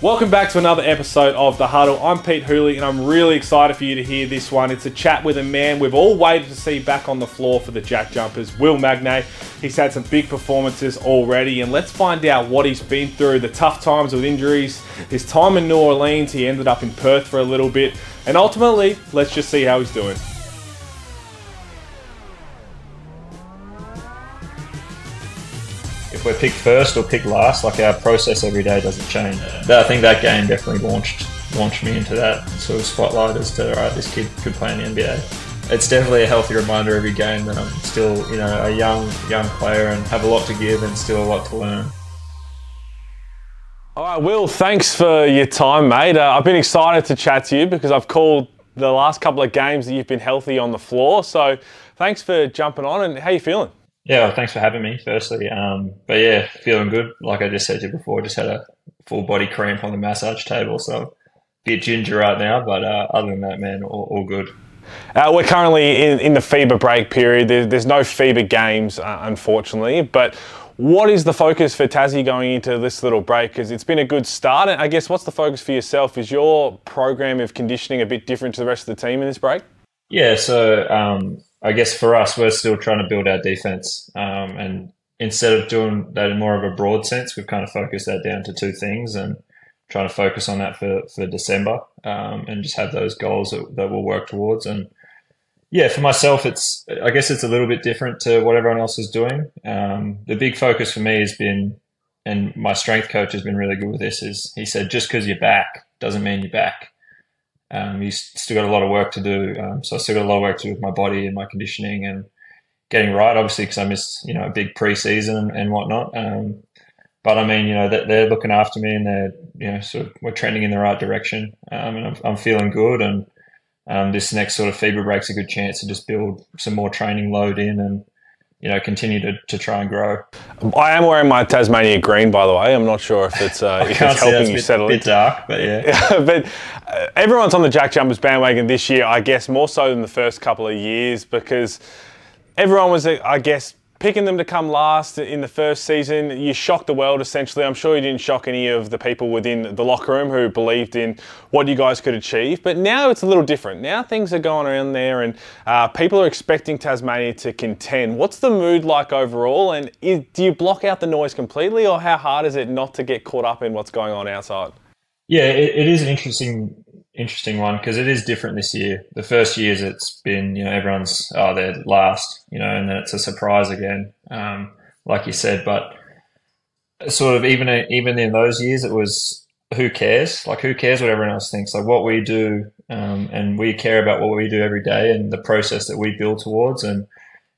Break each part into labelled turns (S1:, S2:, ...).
S1: Welcome back to another episode of The Huddle. I'm Pete Hooley and I'm really excited for you to hear this one. It's a chat with a man we've all waited to see back on the floor for the Jack Jumpers, Will Magnay. He's had some big performances already and let's find out what he's been through, the tough times with injuries, his time in New Orleans, he ended up in Perth for a little bit, and ultimately, let's just see how he's doing.
S2: We're picked first or picked last, like our process every day doesn't change. I think that game definitely launched launched me into that sort of spotlight as to all right, this kid could play in the NBA. It's definitely a healthy reminder every game that I'm still, you know, a young young player and have a lot to give and still a lot to learn.
S1: All right, Will, thanks for your time, mate. Uh, I've been excited to chat to you because I've called the last couple of games that you've been healthy on the floor. So thanks for jumping on and how you feeling?
S2: Yeah, well, thanks for having me, firstly. Um, but yeah, feeling good. Like I just said to you before, just had a full body cramp on the massage table, so a bit ginger right now. But uh, other than that, man, all, all good.
S1: Uh, we're currently in, in, the FIBA break period. There, there's no FIBA games, uh, unfortunately. But what is the focus for Tassie going into this little break? Because it's been a good start. And I guess what's the focus for yourself? Is your program of conditioning a bit different to the rest of the team in this break?
S2: Yeah, so um, I guess for us, we're still trying to build our defense. Um, and instead of doing that in more of a broad sense, we've kind of focused that down to two things and trying to focus on that for, for December um, and just have those goals that, that we'll work towards. And yeah, for myself, it's, I guess it's a little bit different to what everyone else is doing. Um, the big focus for me has been, and my strength coach has been really good with this, is he said, just because you're back doesn't mean you're back. Um, you still got a lot of work to do. Um, so I still got a lot of work to do with my body and my conditioning and getting right, obviously, because I missed, you know, a big preseason and whatnot. Um, but I mean, you know, they're, they're, looking after me and they're, you know, sort of, we're trending in the right direction. Um, and I'm, I'm, feeling good. And um, this next sort of FIBA break's a good chance to just build some more training load in and, you know, continue to, to try and grow.
S1: I am wearing my Tasmania green, by the way. I'm not sure if it's, uh, if it's helping you bit, settle
S2: bit dark, but yeah.
S1: but uh, everyone's on the Jack Jumpers bandwagon this year, I guess, more so than the first couple of years because everyone was, I guess, picking them to come last in the first season, you shocked the world essentially. I'm sure you didn't shock any of the people within the locker room who believed in what you guys could achieve. But now it's a little different. Now things are going around there and uh, people are expecting Tasmania to contend. What's the mood like overall? And is, do you block out the noise completely or how hard is it not to get caught up in what's going on outside?
S2: Yeah, it, it is an interesting interesting one because it is different this year. The first years it's been, you know, everyone's, oh, they're last, you know, and then it's a surprise again, um, like you said. But sort of even even in those years, it was who cares? Like, who cares what everyone else thinks? Like, what we do, um, and we care about what we do every day and the process that we build towards. And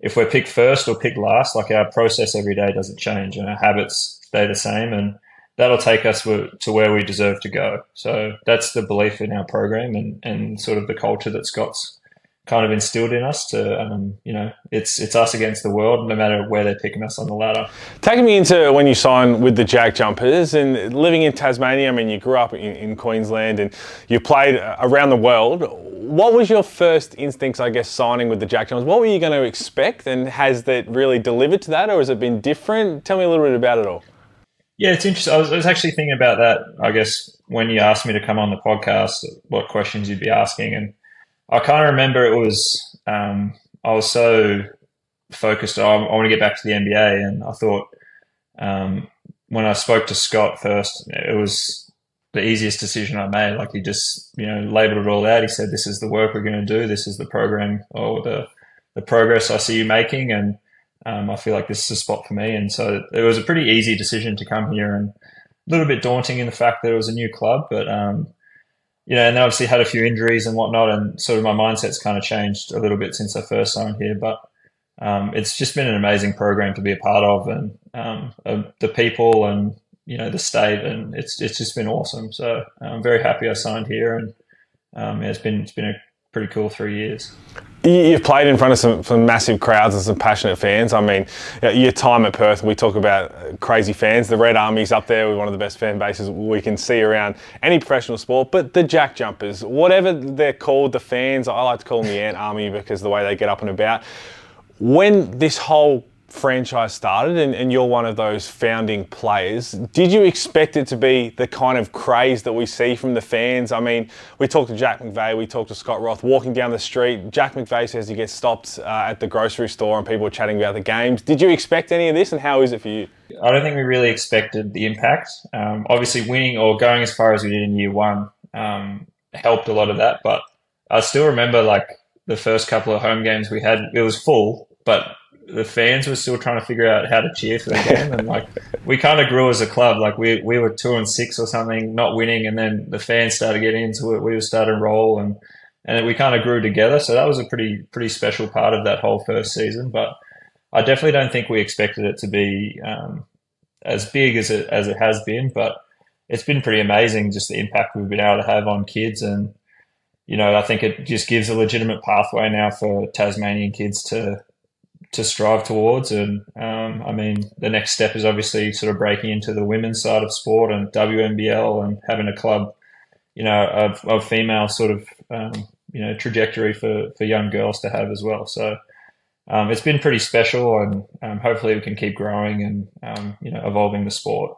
S2: if we're picked first or picked last, like our process every day doesn't change and our habits stay the same. And that'll take us to where we deserve to go. So that's the belief in our program and, and sort of the culture that Scott's kind of instilled in us to um, you know it's it's us against the world no matter where they're picking us on the ladder.
S1: Taking me into when you signed with the jack jumpers and living in tasmania i mean you grew up in, in queensland and you played around the world. What was your first instincts i guess signing with the jack jumpers? What were you going to expect and has that really delivered to that or has it been different? Tell me a little bit about it all
S2: yeah, it's interesting. I was, I was, actually thinking about that. I guess when you asked me to come on the podcast, what questions you'd be asking, and I kind of remember it was um, I was so focused. on I want to get back to the NBA, and I thought um, when I spoke to Scott first, it was the easiest decision I made. Like he just you know labeled it all out. He said, "This is the work we're going to do. This is the program or the the progress I see you making," and um, I feel like this is a spot for me. And so it was a pretty easy decision to come here and a little bit daunting in the fact that it was a new club, but, um, you know, and then obviously had a few injuries and whatnot. And sort of my mindset's kind of changed a little bit since I first signed here, but, um, it's just been an amazing program to be a part of and, uh, the people and, you know, the state and it's, it's just been awesome. So I'm very happy I signed here and, um, yeah, it's been, it's been a pretty cool three years.
S1: You've played in front of some, some, massive crowds and some passionate fans. I mean, your time at Perth, we talk about uh, crazy fans. The Red Army's up there with one of the best fan bases we can see around any professional sport. But the Jack Jumpers, whatever they're called, the fans, I like to call them the Ant Army because the way they get up and about. When this whole franchise started and, and, you're one of those founding players, did you expect it to be the kind of craze that we see from the fans? I mean, we talked to Jack McVeigh, we talked to Scott Roth walking down the street. Jack McVeigh says he gets stopped uh, at the grocery store and people are chatting about the games. Did you expect any of this and how is it for you?
S2: I don't think we really expected the impact. Um, obviously, winning or going as far as we did in year one um, helped a lot of that, but I still remember like the first couple of home games we had, it was full, but the fans were still trying to figure out how to cheer for the game, and like we kind of grew as a club. Like we we were two and six or something, not winning, and then the fans started getting into it. We were starting to roll, and and we kind of grew together. So that was a pretty pretty special part of that whole first season. But I definitely don't think we expected it to be um, as big as it as it has been. But it's been pretty amazing, just the impact we've been able to have on kids and. You know, I think it just gives a legitimate pathway now for Tasmanian kids to to strive towards. And um, I mean, the next step is obviously sort of breaking into the women's side of sport and WNBL and having a club, you know, of, of female sort of, um, you know, trajectory for, for young girls to have as well. So um, it's been pretty special and um, hopefully we can keep growing and, um, you know, evolving the sport.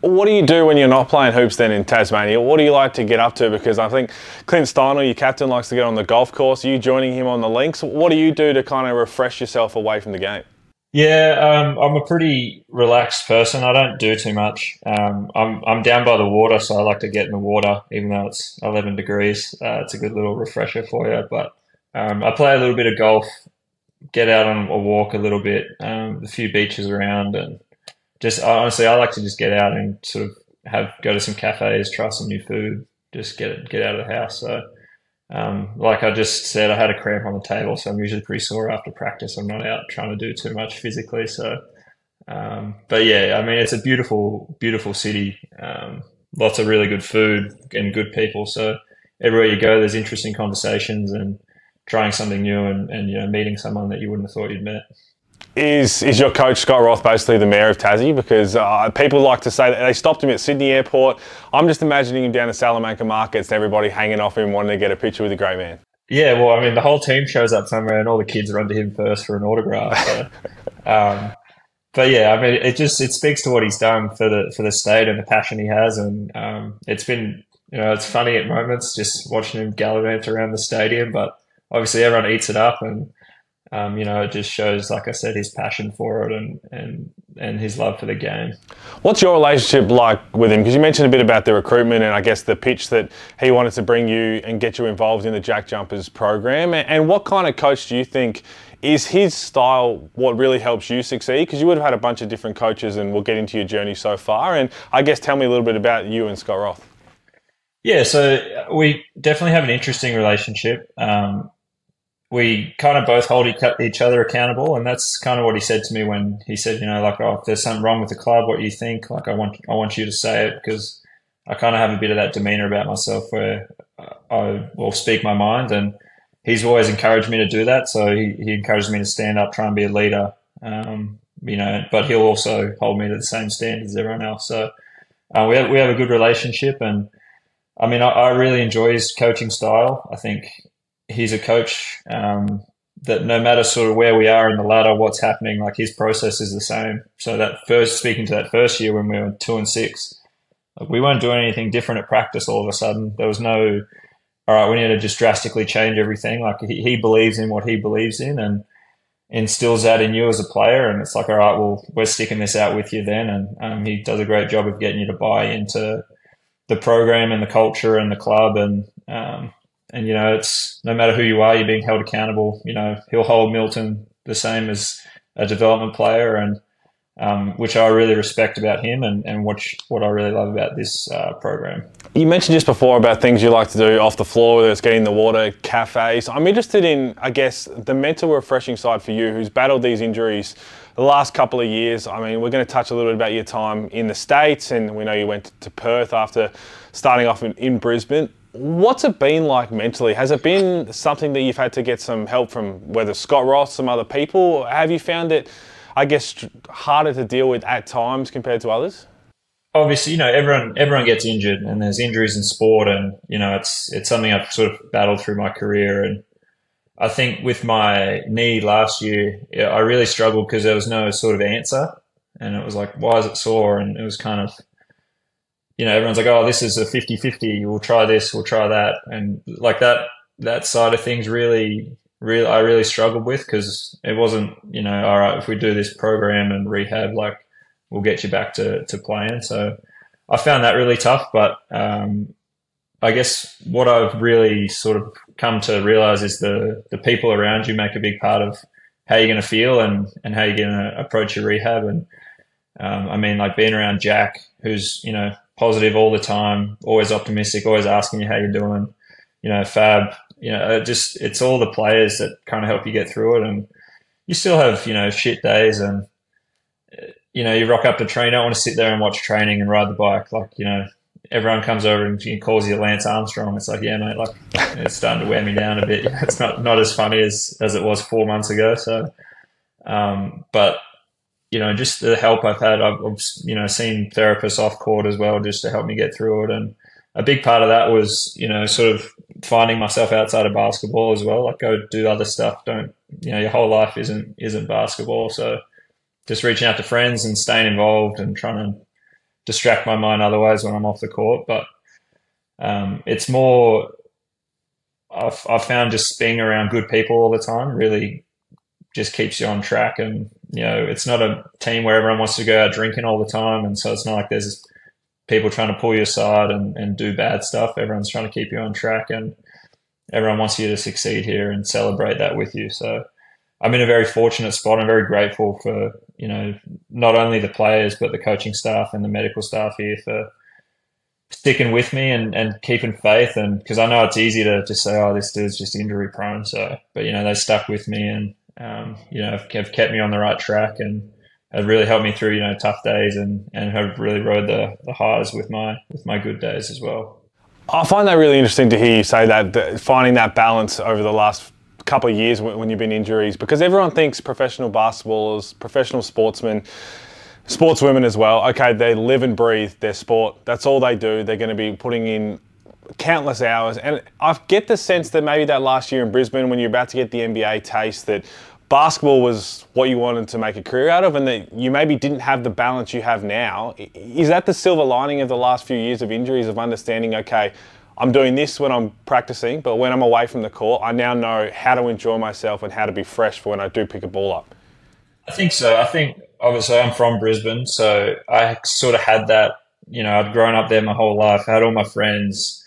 S1: What do you do when you're not playing hoops then in Tasmania? What do you like to get up to? Because I think Clint Steindl, your captain, likes to get on the golf course. You joining him on the links? What do you do to kind of refresh yourself away from the game?
S2: Yeah, um, I'm a pretty relaxed person. I don't do too much. Um, I'm I'm down by the water, so I like to get in the water, even though it's 11 degrees. Uh, it's a good little refresher for you. But um, I play a little bit of golf, get out on a walk a little bit, um, a few beaches around, and just honestly, I like to just get out and sort of have go to some cafes, try some new food, just get get out of the house. So, um, like I just said, I had a cramp on the table, so I'm usually pretty sore after practice. I'm not out trying to do too much physically. So, um, but yeah, I mean, it's a beautiful, beautiful city. Um, lots of really good food and good people. So everywhere you go, there's interesting conversations and trying something new and, and you know meeting someone that you wouldn't have thought you'd met.
S1: Is is your coach Scott Roth basically the mayor of Tassie? Because uh, people like to say that they stopped him at Sydney Airport. I'm just imagining him down to Salamanca markets, everybody hanging off him, wanting to get a picture with the great man.
S2: Yeah, well, I mean, the whole team shows up somewhere, and all the kids run to him first for an autograph. So, um, but yeah, I mean, it just it speaks to what he's done for the for the state and the passion he has, and um, it's been you know it's funny at moments just watching him gallivant around the stadium, but obviously everyone eats it up and um, you know, it just shows, like I said, his passion for it and and and his love for the game.
S1: What's your relationship like with him? Because you mentioned a bit about the recruitment and I guess the pitch that he wanted to bring you and get you involved in the Jack Jumpers program. And what kind of coach do you think is his style what really helps you succeed? Because you would have had a bunch of different coaches, and we'll get into your journey so far. And I guess tell me a little bit about you and Scott Roth.
S2: Yeah, so we definitely have an interesting relationship. Um, we kind of both hold each other accountable, and that's kind of what he said to me when he said, you know, like, oh, if there's something wrong with the club, what do you think? Like, I want, I want you to say it because I kind of have a bit of that demeanor about myself where I will speak my mind, and he's always encouraged me to do that. So he, he encouraged me to stand up, try and be a leader, um, you know, but he'll also hold me to the same standards as everyone else. So uh, we have we have a good relationship, and I mean, I, I really enjoy his coaching style. I think he's a coach um, that no matter sort of where we are in the ladder, what's happening, like his process is the same. So that first, speaking to that first year when we were two and six, we weren't doing anything different at practice. All of a sudden, there was no, all right, we need to just drastically change everything. Like he, he believes in what he believes in and instills that in you as a player. And it's like, all right, well, we're sticking this out with you then. And um, he does a great job of getting you to buy into the program and the culture and the club and um, and you know, it's no matter who you are, you're being held accountable. You know, he'll hold Milton the same as a development player, and um, which I really respect about him, and and which what I really love about this uh, program.
S1: You mentioned just before about things you like to do off the floor, whether it's getting the water, cafes. I'm interested in, I guess, the mental refreshing side for you, who's battled these injuries the last couple of years. I mean, we're going to touch a little bit about your time in the States, and we know you went to Perth after starting off in, in Brisbane. What's it been like mentally? Has it been something that you've had to get some help from whether Scott Roth, some other people? Or have you found it, I guess, harder to deal with at times compared to others?
S2: Obviously, you know, everyone everyone gets injured, and there's injuries in sport, and you know, it's it's something I've sort of battled through my career, and I think with my knee last year, I really struggled because there was no sort of answer. And it was like, why is it sore? And it was kind of, you know, everyone's like, oh, this is a 50 50. We'll try this, we'll try that. And like that, that side of things really, really, I really struggled with because it wasn't, you know, all right, if we do this program and rehab, like we'll get you back to, to playing. So I found that really tough. But um, I guess what I've really sort of come to realize is the the people around you make a big part of how you're going to feel and and how you're going to approach your rehab. And um, I mean, like being around Jack, who's you know positive all the time, always optimistic, always asking you how you're doing. You know, Fab. You know, just it's all the players that kind of help you get through it, and you still have you know shit days and you know, you rock up to train, don't want to sit there and watch training and ride the bike. Like, you know, everyone comes over and calls you Lance Armstrong. It's like, yeah, mate, like it's starting to wear me down a bit. It's not not as funny as as it was four months ago. So, um, but you know, just the help I've had, I've, I've you know seen therapists off court as well, just to help me get through it. And a big part of that was, you know, sort of finding myself outside of basketball as well. Like, go do other stuff. Don't you know, your whole life isn't isn't basketball. So, just reaching out to friends and staying involved and trying to distract my mind otherwise when I'm off the court. But um, it's more, I've, I've found just being around good people all the time really just keeps you on track. And, you know, it's not a team where everyone wants to go out drinking all the time. And so it's not like there's people trying to pull you aside and, and do bad stuff. Everyone's trying to keep you on track and everyone wants you to succeed here and celebrate that with you. So I'm in a very fortunate spot. I'm very grateful for you know not only the players but the coaching staff and the medical staff here for sticking with me and, and keeping faith. And because I know it's easy to just say, oh, this dude's just injury prone. So, but you know they stuck with me and um, you know have, have kept me on the right track and have really helped me through you know tough days and and have really rode the, the highs with my with my good days as well.
S1: I find that really interesting to hear you say that, that finding that balance over the last couple of years when, you've been injuries because everyone thinks professional basketballers, professional sportsmen, sportswomen as well, okay, they live and breathe their sport. That's all they do. They're going to be putting in countless hours. And I get the sense that maybe that last year in Brisbane, when you're about to get the NBA taste, that basketball was what you wanted to make a career out of, and that you maybe didn't have the balance you have now. Is that the silver lining of the last few years of injuries, of understanding, okay, I'm doing this when I'm practicing, but when I'm away from the court, I now know how to enjoy myself and how to be fresh for when I do pick a ball up.
S2: I think so. I think obviously I'm from Brisbane, so I sort of had that. You know, I'd grown up there my whole life. I had all my friends,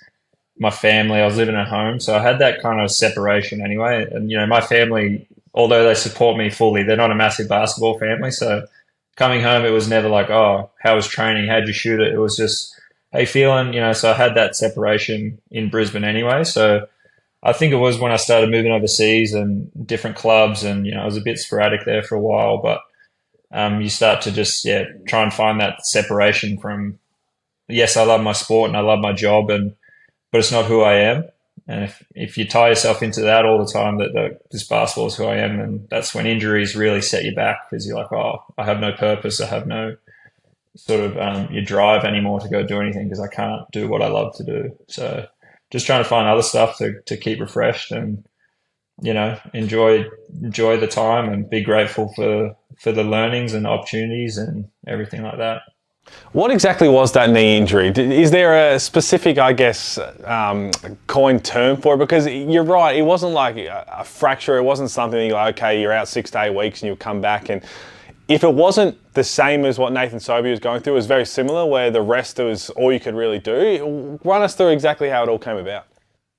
S2: my family. I was living at home, so I had that kind of separation anyway. And you know, my family, although they support me fully, they're not a massive basketball family. So coming home, it was never like, "Oh, how was training? How'd you shoot it?" It was just hey, feeling? You know, so I had that separation in Brisbane anyway. So I think it was when I started moving overseas and different clubs, and you know, I was a bit sporadic there for a while, but um, you start to just yeah try and find that separation from yes, I love my sport and I love my job, and but it's not who I am. And if, if you tie yourself into that all the time, that, that this basketball is who I am, and that's when injuries really set you back because you're like, oh, I have no purpose, I have no sort of um, your drive anymore to go do anything because I can't do what I love to do. So just trying to find other stuff to, to keep refreshed and you know enjoy enjoy the time and be grateful for for the learnings and opportunities and everything like that.
S1: What exactly was that knee injury? Is there a specific, I guess, um, coined term for it? Because you're right, it wasn't like a fracture. It wasn't something that you're like, okay, you're out six to eight weeks and you'll come back and if it wasn't the same as what Nathan Sobey was going through, it was very similar, where the rest was all you could really do. Run us through exactly how it all came about.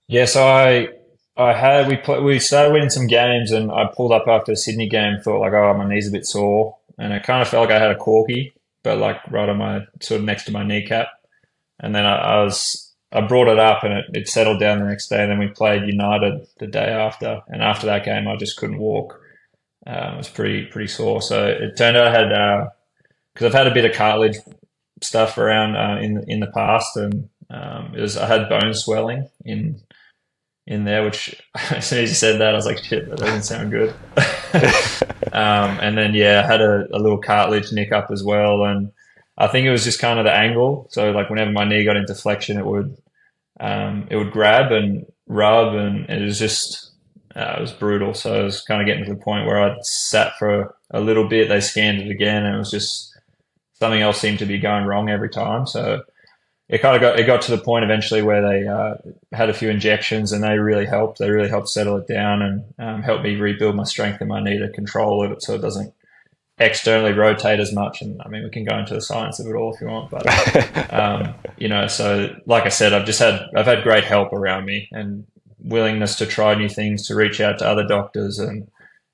S2: Yeah, so I I had we play, we started winning some games, and I pulled up after the Sydney game, thought like, oh, my knee's a bit sore, and it kind of felt like I had a corky, but like right on my sort of next to my kneecap, and then I, I was I brought it up, and it, it settled down the next day, and then we played United the day after, and after that game, I just couldn't walk. Um, it was pretty pretty sore. So it turned out I had because uh, I've had a bit of cartilage stuff around uh, in in the past, and um, it was I had bone swelling in in there. Which as soon as you said that, I was like, shit, that doesn't sound good. um, and then yeah, I had a, a little cartilage nick up as well, and I think it was just kind of the angle. So like whenever my knee got into flexion, it would um, it would grab and rub, and it was just uh, it was brutal. So I was kind of getting to the point where I'd sat for a little bit. They scanned it again, and it was just something else seemed to be going wrong every time. So it kind of got it got to the point eventually where they uh, had a few injections, and they really helped. They really helped settle it down and um, help me rebuild my strength and my knee to control it, so it doesn't externally rotate as much. And I mean, we can go into the science of it all if you want, but um, you know, so like I said, I've just had I've had great help around me and willingness to try new things, to reach out to other doctors, and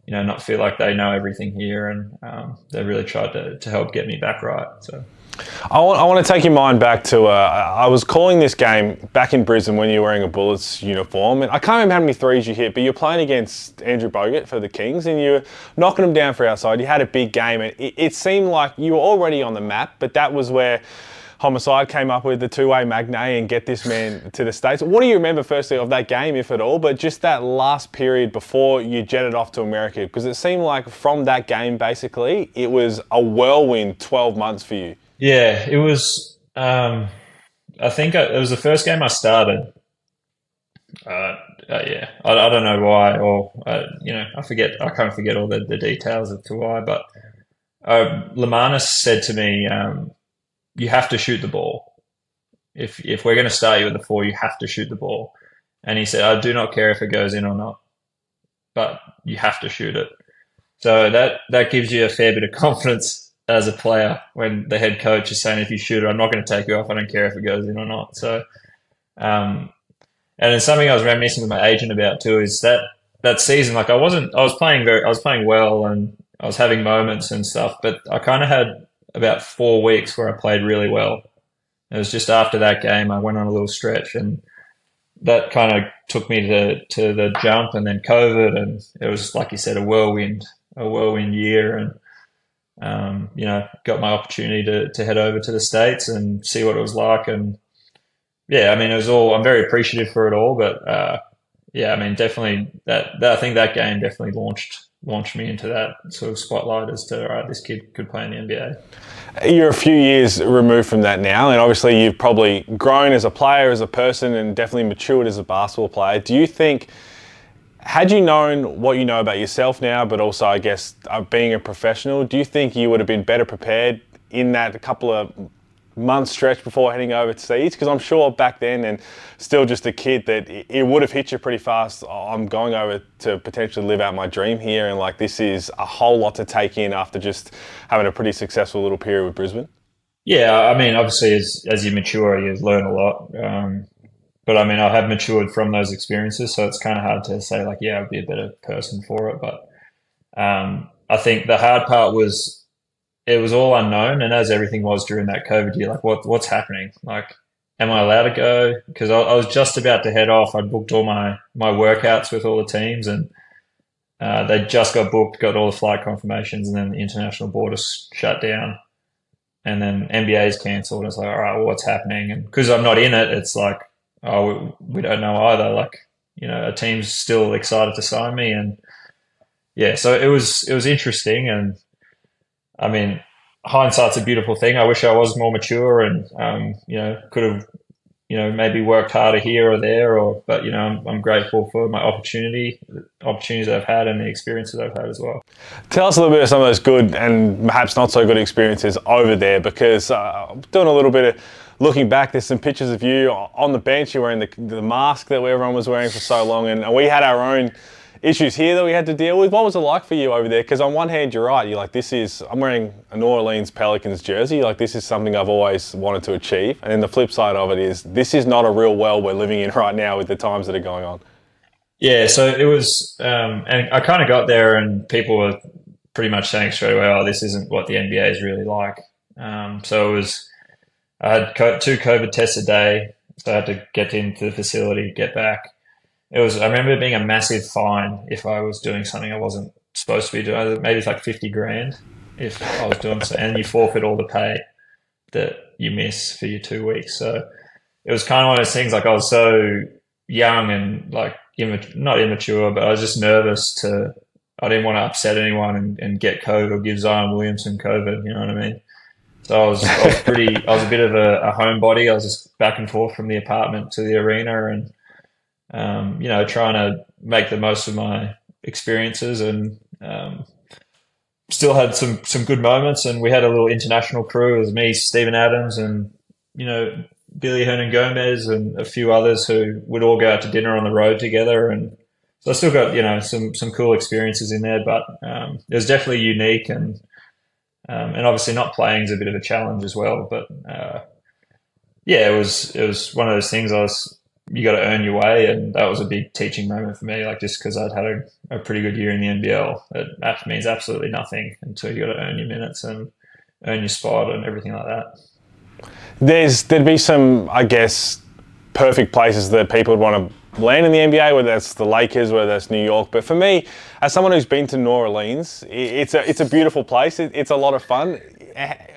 S2: you know, not feel like they know everything here, and um, they really tried to to help get me back right. So.
S1: I want, I want to take your mind back to uh, I was calling this game back in Brisbane when you were wearing a Bullets uniform, and I can't remember how many threes you hit, but you're playing against Andrew Bogut for the Kings, and you were knocking them down for outside. You had a big game, and it, it seemed like you were already on the map, but that was where Homicide came up with the two-way magnay and get this man to the States. What do you remember, firstly, of that game, if at all, but just that last period before you jetted off to America? Because it seemed like from that game, basically, it was a whirlwind 12 months for you.
S2: Yeah, it was. Um, I think I, it was the first game I started. Uh, uh, yeah, I, I, don't know why, or uh, you know, I forget. I can't forget all the, the details as to why. But uh, Lemanis said to me, um, "You have to shoot the ball. If if we're going to start you with the four, you have to shoot the ball." And he said, "I do not care if it goes in or not, but you have to shoot it." So that that gives you a fair bit of confidence as a player when the head coach is saying if you shoot it, I'm not going to take you off. I don't care if it goes in or not. So, um, and it's something I was reminiscing with my agent about too is that that season, like I wasn't, I was playing very, I was playing well and I was having moments and stuff, but I kind of had about four weeks where I played really well. It was just after that game I went on a little stretch and that kind of took me to to the jump and then COVID and it was like you said a whirlwind a whirlwind year and um, you know, got my opportunity to, to head over to the States and see what it was like. And yeah, I mean, it was all, I'm very appreciative for it all, but, uh, yeah, I mean, definitely that, that, I think that game definitely launched, launched me into that sort of spotlight as to, all right, this kid could play in the NBA.
S1: You're a few years removed from that now, and obviously you've probably grown as a player, as a person, and definitely matured as a basketball player. Do you think, had you known what you know about yourself now, but also, I guess, uh, being a professional, do you think you would have been better prepared in that couple of months stretch before heading over overseas? Because I'm sure back then, and still just a kid, that it would have hit you pretty fast. I'm going over to potentially live out my dream here, and like this is a whole lot to take in after just having a pretty successful little period with Brisbane.
S2: Yeah, I mean, obviously, as as you mature, you learn a lot. Um, but I mean, I have matured from those experiences, so it's kind of hard to say like, yeah, I'd be a better person for it. But um, I think the hard part was it was all unknown, and as everything was during that COVID year, like what what's happening? Like, am I allowed to go? Because I, I, was just about to head off. I'd booked all my my workouts with all the teams, and uh, they just got booked, got all the flight confirmations, and then the international borders shut down. And then NBA is cancelled. It's like, all right, well, what's happening? And because I'm not in it, it's like, oh, we, we don't know either. Like, you know, a team's still excited to sign me, and yeah, so it was it was interesting, and I mean, hindsight's a beautiful thing. I wish I was more mature, and um, you know, could have you know maybe worked harder here or there, or but you know, I'm, I'm grateful for my opportunity, opportunities I've had, and the experiences I've had as well.
S1: Tell us a little bit of some of those good and perhaps not so good experiences over there, because uh, I'm doing a little bit of looking back, there's some pictures of you on the bench. You're wearing the, the mask that everyone was wearing for so long, and we had our own issues here that we had to deal with. What was it like for you over there? Because on one hand, you're right. You're like, this is, I'm wearing a New Orleans Pelicans jersey. Like, this is something I've always wanted to achieve. And then the flip side of it is, this is not a real world we're living in right now with the times that are going on.
S2: Yeah, so it was, um, and I kind of got there, and people were pretty much saying straight away, "Oh, this isn't what the NBA is really like." Um, so it was I had two COVID tests a day, so I had to get into the facility, get back. It was. I remember it being a massive fine if I was doing something I wasn't supposed to be doing. Maybe it's like fifty grand if I was doing so, and you forfeit all the pay that you miss for your two weeks. So it was kind of one of those things. Like I was so young and like not immature, but I was just nervous to. I didn't want to upset anyone and, and get COVID or give Zion Williamson COVID. You know what I mean? So I was, I was pretty, I was a bit of a, a homebody. I was just back and forth from the apartment to the arena, and um, you know, trying to make the most of my experiences and um, still had some some good moments. And we had a little international crew. It was me, Steven Adams, and you know Willy Hernangomez and a few others who would all go out to dinner on the road together. And so I still got you know some some cool experiences in there, but um, it was definitely unique and. Um, and obviously, not playing is a bit of a challenge as well. But uh, yeah, it was it was one of those things. I was you got to earn your way, and that was a big teaching moment for me. Like just because I'd had a, a, pretty good year in the NBL, it, that means absolutely nothing until you got to earn your minutes and earn your spot and everything like that.
S1: There's there'd be some, I guess, perfect places that people would want to land in the NBA, whether that's the Lakers, whether that's New York. But for me, as someone who's been to New Orleans, it's a it's a beautiful place. it's a lot of fun.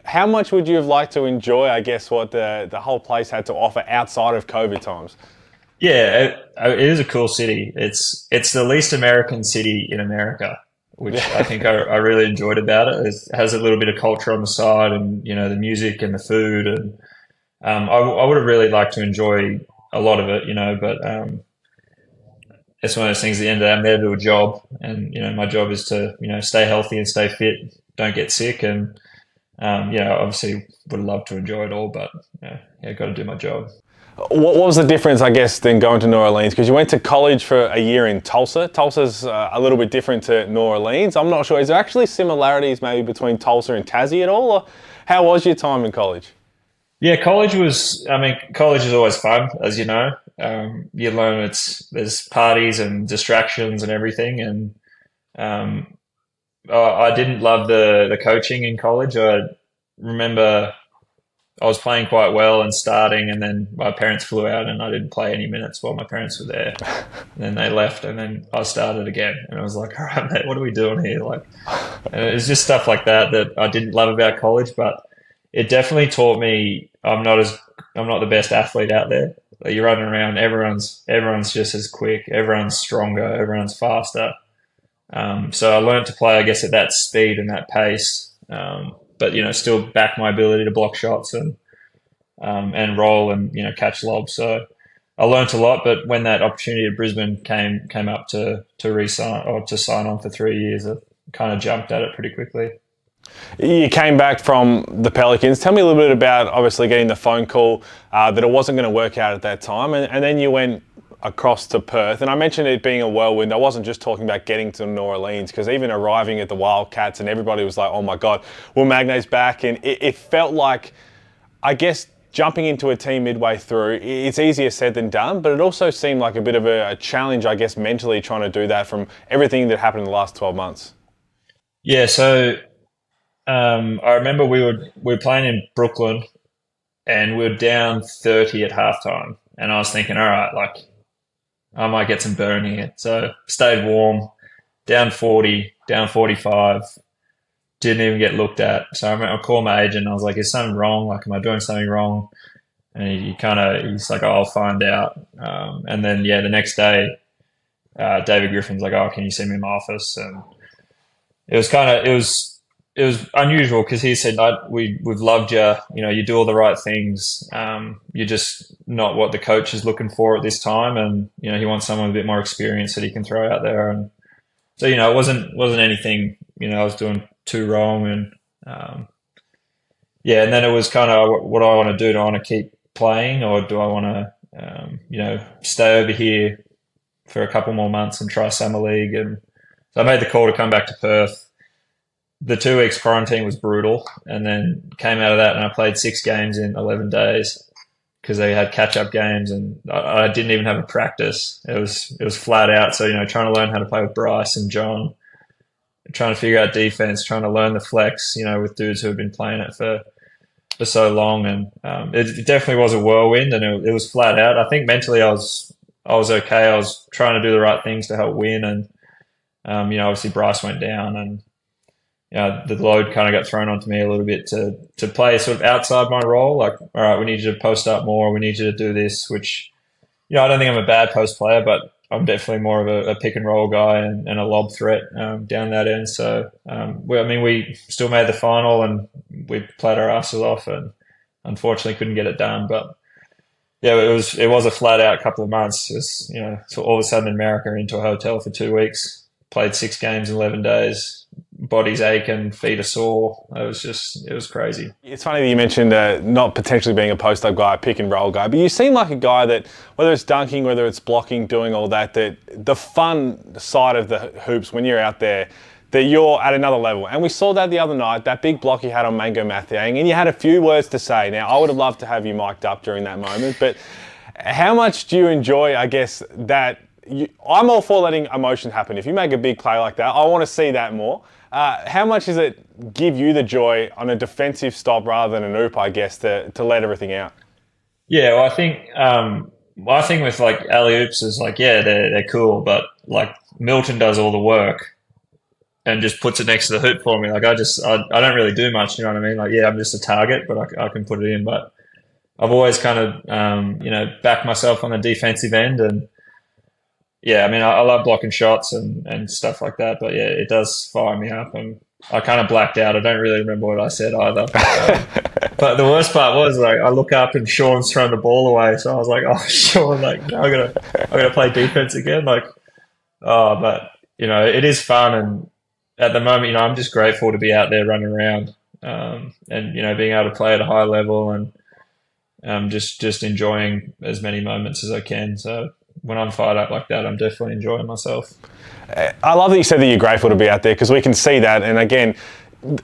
S1: How much would you have liked to enjoy, I guess, what the, the whole place had to offer outside of COVID times?
S2: Yeah, it, it is a cool city. It's it's the least American city in America, which I think I, I, really enjoyed about it. It has a little bit of culture on the side, and you know the music and the food, and um, I, I would have really liked to enjoy a lot of it, you know. But um, it's one of those things. At the end of the day, I'm there to do a job, and you know my job is to you know stay healthy and stay fit, don't get sick, and um, you know obviously would love to enjoy it all, but know, yeah, got to do my job.
S1: What was the difference, I guess, then going to New Orleans? Because you went to college for a year in Tulsa. Tulsa's uh, a little bit different to New Orleans. I'm not sure. Is there actually similarities maybe between Tulsa and Tassie at all? Or how was your time in college?
S2: Yeah, college was. I mean, college is always fun, as you know. Um, you learn it's there's parties and distractions and everything, and um, I didn't love the the coaching in college. I remember I was playing quite well and starting, and then my parents flew out, and I didn't play any minutes while my parents were there. and then they left, and then I started again, and I was like, "All right, mate, what are we doing here?" Like, it was just stuff like that that I didn't love about college, but it definitely taught me I'm not as I'm not the best athlete out there. Like you're running around, everyone's everyone's just as quick, everyone's stronger, everyone's faster. Um, so I learned to play, I guess, at that speed and that pace. Um, but you know still back my ability to block shots and um, and roll and you know catch lobs. So I learned a lot. But when that opportunity at Brisbane came came up to to resign or to sign on for three years, I kind of jumped at it pretty quickly.
S1: You came back from the Pelicans. Tell me a little bit about obviously getting the phone call uh, that it wasn't going to work out at that time, and, and then you went across to Perth. And I mentioned it being a whirlwind. I wasn't just talking about getting to New Orleans because even arriving at the Wildcats and everybody was like, oh my God, Will Magnay's back. And it, it, felt like, I guess, jumping into a team midway through, it's easier said than done, but it also seemed like a bit of a, a challenge, I guess, mentally trying to do that from everything that happened in the last 12 months.
S2: Yeah, so um, I remember we were we were playing in Brooklyn and we were down 30 at halftime. And I was thinking, all right, like I might get some burn here. So stayed warm, down 40, down 45, didn't even get looked at. So I, remember, I called my agent. I was like, is something wrong? Like, am I doing something wrong? And he, he kind of, he's like, oh, I'll find out. Um, and then, yeah, the next day, uh, David Griffin's like, oh, can you see me in my office? And it was kind of, it was, it was unusual because he said, "We we've loved you. You know, you do all the right things. Um, you're just not what the coach is looking for at this time, and you know he wants someone a bit more experience that he can throw out there." And so, you know, it wasn't wasn't anything you know I was doing too wrong, and um, yeah, and then it was kind of what do I want to do? Do I want to keep playing, or do I want to um, you know stay over here for a couple more months and try summer league? And so I made the call to come back to Perth the two weeks quarantine was brutal, and then came out of that and I played six games in eleven days because they had catch up games, and I, I, didn't even have a practice. It was it was flat out. So you know, trying to learn how to play with Bryce and John, trying to figure out defense, trying to learn the flex. You know, with dudes who have been playing it for for so long, and um, it, it, definitely was a whirlwind, and it, it was flat out. I think mentally, I was I was okay. I was trying to do the right things to help win, and um, you know, obviously Bryce went down, and you know, the load kind of got thrown onto me a little bit to to play sort of outside my role. Like, all right, we need you to post up more. We need you to do this. Which, you know, I don't think I'm a bad post player, but I'm definitely more of a, a pick and roll guy and, and a lob threat um, down that end. So, um, we, I mean, we still made the final and we played our asses off, and unfortunately couldn't get it done. But yeah, it was it was a flat out couple of months. Just you know, so all of a sudden in America, into a hotel for two weeks, played six games in eleven days. Body's aching, feet are sore. It was just, it was crazy.
S1: It's funny that you mentioned uh, not potentially being a post up guy, pick and roll guy, but you seem like a guy that, whether it's dunking, whether it's blocking, doing all that, that the fun side of the hoops when you're out there, that you're at another level. And we saw that the other night, that big block you had on Mangok Mathiang, and you had a few words to say. Now, I would have loved to have you mic'd up during that moment, but how much do you enjoy, I guess, that? You, I'm all for letting emotion happen. If you make a big play like that, I want to see that more. Uh, how much does it give you the joy on a defensive stop rather than an oop, I guess, to, to let everything out?
S2: Yeah, well, I think um, my thing with like alley oops is like, yeah, they're, they're cool, but like Milton does all the work and just puts it next to the hoop for me. Like I just, I, I don't really do much. You know what I mean? Like, yeah, I'm just a target, but I, I can put it in. But I've always kind of, um, you know, backed myself on the defensive end. And yeah, I mean, I, I, love blocking shots and, and stuff like that. But yeah, it does fire me up. And I kind of blacked out. I don't really remember what I said either. but the worst part was like, I look up and Sean's thrown the ball away. So I was like, oh, Sean, like, I'm going to, I'm to play defense again. Like, oh, but you know, it is fun. And, at the moment, you know, I'm just grateful to be out there running around um, and you know being able to play at a high level and um, just just enjoying as many moments as I can. So when I'm fired up like that, I'm definitely enjoying myself.
S1: I love that you said that you're grateful to be out there because we can see that. And again,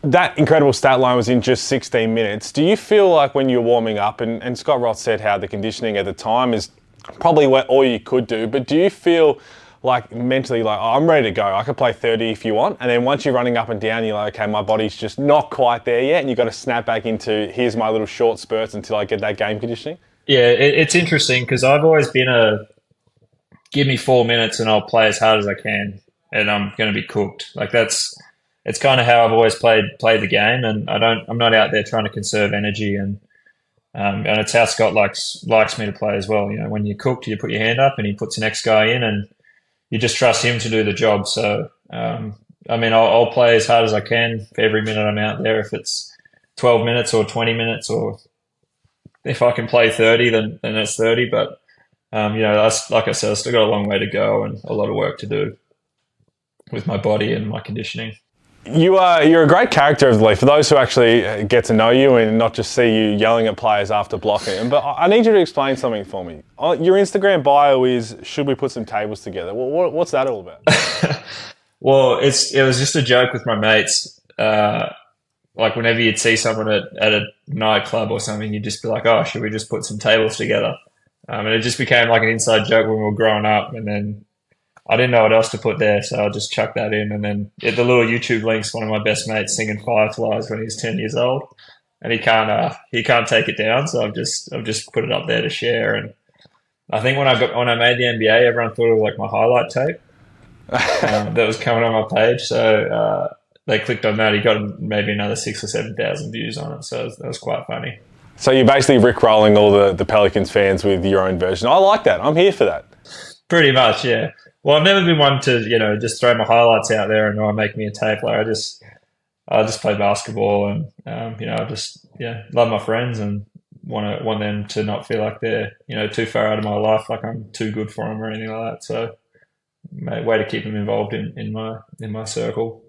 S1: that incredible stat line was in just 16 minutes. Do you feel like when you're warming up, and, and Scott Roth said how the conditioning at the time is probably what all you could do, but do you feel like mentally like oh, I'm ready to go. I could play 30 if you want. And then once you're running up and down, you're like, okay, my body's just not quite there yet, and you've got to snap back into here's my little short spurts until I get that game conditioning.
S2: Yeah, it, it's interesting because I've always been a give me four minutes and I'll play as hard as I can, and I'm going to be cooked. Like that's it's kind of how I've always played played the game, and I don't I'm not out there trying to conserve energy and. Um, and it's how Scott likes likes me to play as well. You know, when you're cooked, you put your hand up, and he puts the next guy in, and you just trust him to do the job. So, um, I mean, I'll, I'll, play as hard as I can for every minute I'm out there. If it's 12 minutes or 20 minutes, or if I can play 30, then, then it's 30. But, um, you know, that's, like I said, I've still got a long way to go and a lot of work to do with my body and my conditioning
S1: you are you're a great character of the league for those who actually uh, get to know you and not just see you yelling at players after blocking them. But I need you to explain something for me. Uh, your Instagram bio is "Should we put some tables together?" Well, what's that all about?
S2: well, it's it was just a joke with my mates. Uh, like whenever you'd see someone at, at a nightclub or something, you'd just be like, "Oh, should we just put some tables together?" Um, and it just became like an inside joke when we were growing up. And then I didn't know what else to put there, so I just chucked that in. And then the little YouTube links, one of my best mates singing Fireflies when he's ten years old, and he can't uh, he can't take it down. So I've just I've just put it up there to share. And I think when I got when I made the NBA, everyone thought it was like my highlight tape um, that was coming on my page. So uh, they clicked on that. He got maybe another six or seven thousand views on it. So that was quite funny.
S1: So you're basically rickrolling all the, the Pelicans fans with your own version. I like that. I'm here for that.
S2: Pretty much, yeah. Well, I've never been one to you know just throw my highlights out there and oh, make me a tape. Like I just I just play basketball and um, you know I just yeah love my friends and want to want them to not feel like they're you know too far out of my life, like I'm too good for them or anything like that. So way to keep them involved in, in my in my circle.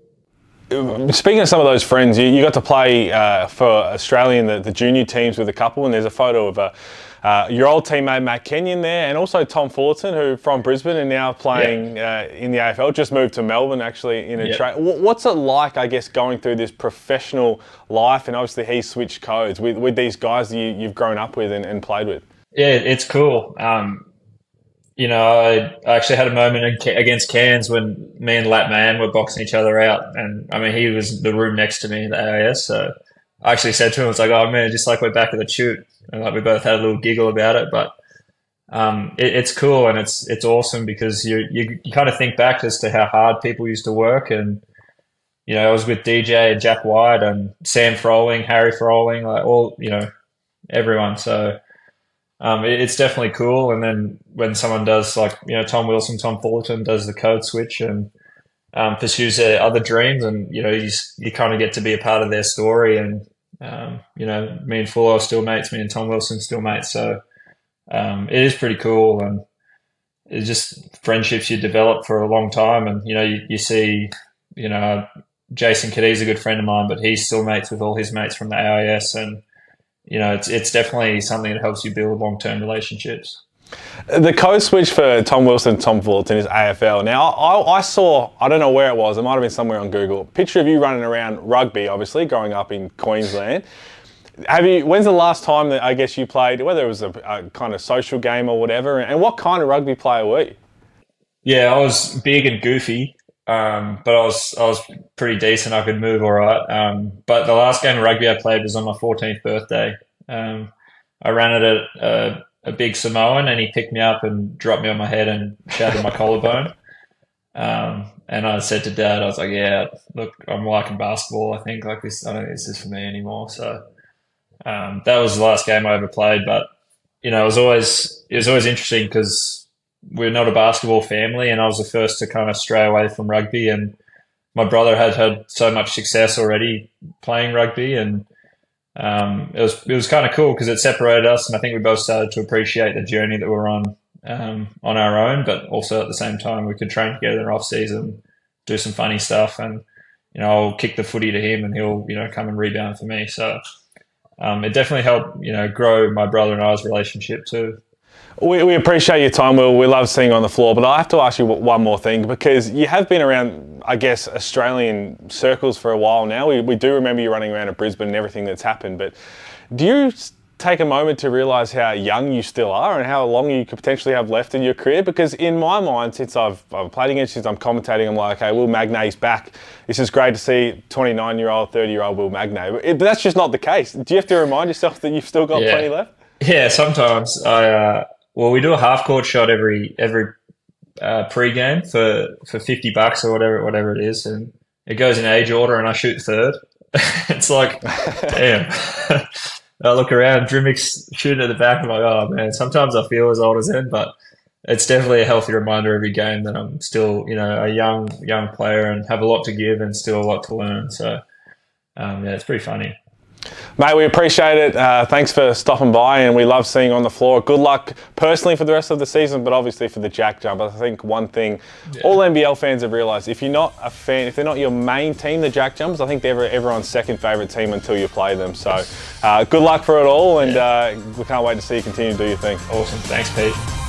S1: Speaking of some of those friends, you, you got to play uh, for Australian the, the junior teams with a couple, and there's a photo of a uh, your old teammate Matt Kenyon there, and also Tom Fullarton, who from Brisbane and now playing uh, in the AFL, just moved to Melbourne actually in a yeah. trade. What's it like, I guess, going through this professional life? And obviously, he switched codes with, with these guys that you, have grown up with and, and, played with.
S2: Yeah, it's cool. Um, you know, I, I, actually had a moment against Cairns when me and Lat Man were boxing each other out, and I mean, he was the room next to me, the AIS, so. I actually said to him, "I was like, oh man, just like we're back at the shoot." and like we both had a little giggle about it. But um, it, it's cool and it's it's awesome because you, you you kind of think back as to how hard people used to work and you know I was with DJ and Jack White and Sam Froling, Harry Froling, like all you know everyone. So um, it, it's definitely cool. And then when someone does like you know Tom Wilson, Tom Fullarton does the code switch and um, pursues their other dreams, and you know you you kind of get to be a part of their story and um, you know, me and Fuller are still mates. Me and Tom Wilson still mates. So um, it is pretty cool, and it's just friendships you develop for a long time. And you know, you, you see, you know, Jason Cadee's a good friend of mine, but he's still mates with all his mates from the AIS, and you know, it's it's definitely something that helps you build long term relationships.
S1: The code switch for Tom Wilson, Tom Fullarton is AFL. Now, I, I, saw, I don't know where it was, it might have been somewhere on Google, picture of you running around rugby, obviously, growing up in Queensland. Have you? When's the last time that I guess you played, whether it was a, a kind of social game or whatever, and what kind of rugby player were you?
S2: Yeah, I was big and goofy, um, but I was I was pretty decent. I could move all right. Um, but the last game of rugby I played was on my 14th birthday. Um, I ran it at a, a, big Samoan, and he picked me up and dropped me on my head and shattered my collarbone. Um, and I said to Dad, I was like, "Yeah, look, I'm liking basketball. I think like this. I don't think this is for me anymore." So um, that was the last game I ever played, but you know, it was always it was always interesting because we're not a basketball family, and I was the first to kind of stray away from rugby. And my brother had had so much success already playing rugby, and um, it was it was kind of cool because it separated us, and I think we both started to appreciate the journey that we're on um, on our own, but also at the same time we could train together in off season, do some funny stuff, and you know I'll kick the footy to him, and he'll you know come and rebound for me. So um, it definitely helped, you know, grow my brother and I's relationship too.
S1: We, we appreciate your time, Will. We love seeing you on the floor, but I have to ask you one more thing because you have been around, I guess, Australian circles for a while now. We, we do remember you running around at Brisbane and everything that's happened, but do you take a moment to realise how young you still are and how long you could potentially have left in your career? Because in my mind, since I've, I've played against you, since I'm commentating, I'm like, okay, Will Magnay's back. This is great to see 29 year old, 30 year old Will Magnay. But, that's just not the case. Do you have to remind yourself that you've still got yeah. plenty left?
S2: Yeah, sometimes. I uh, well, we do a half court shot every every uh, pre-game for for 50 bucks or whatever whatever it is, and it goes in age order, and I shoot third. it's like, damn. I look around, Drmic's shooting at the back. I'm like, oh man, sometimes I feel as old as him, but it's definitely a healthy reminder every game that I'm still, you know, a young young player and have a lot to give and still a lot to learn. So, um, yeah, it's pretty funny.
S1: Mate, we appreciate it. Uh, thanks for stopping by, and we love seeing you on the floor. Good luck personally for the rest of the season, but obviously for the Jack Jump. I think one thing yeah. all NBL fans have realised: if you're not a fan, if they're not your main team, the Jack Jumpers, I think they're everyone's second favourite team until you play them. So, uh, good luck for it all, and yeah. uh, we can't wait to see you continue to do your thing.
S2: Awesome. Thanks, Pete.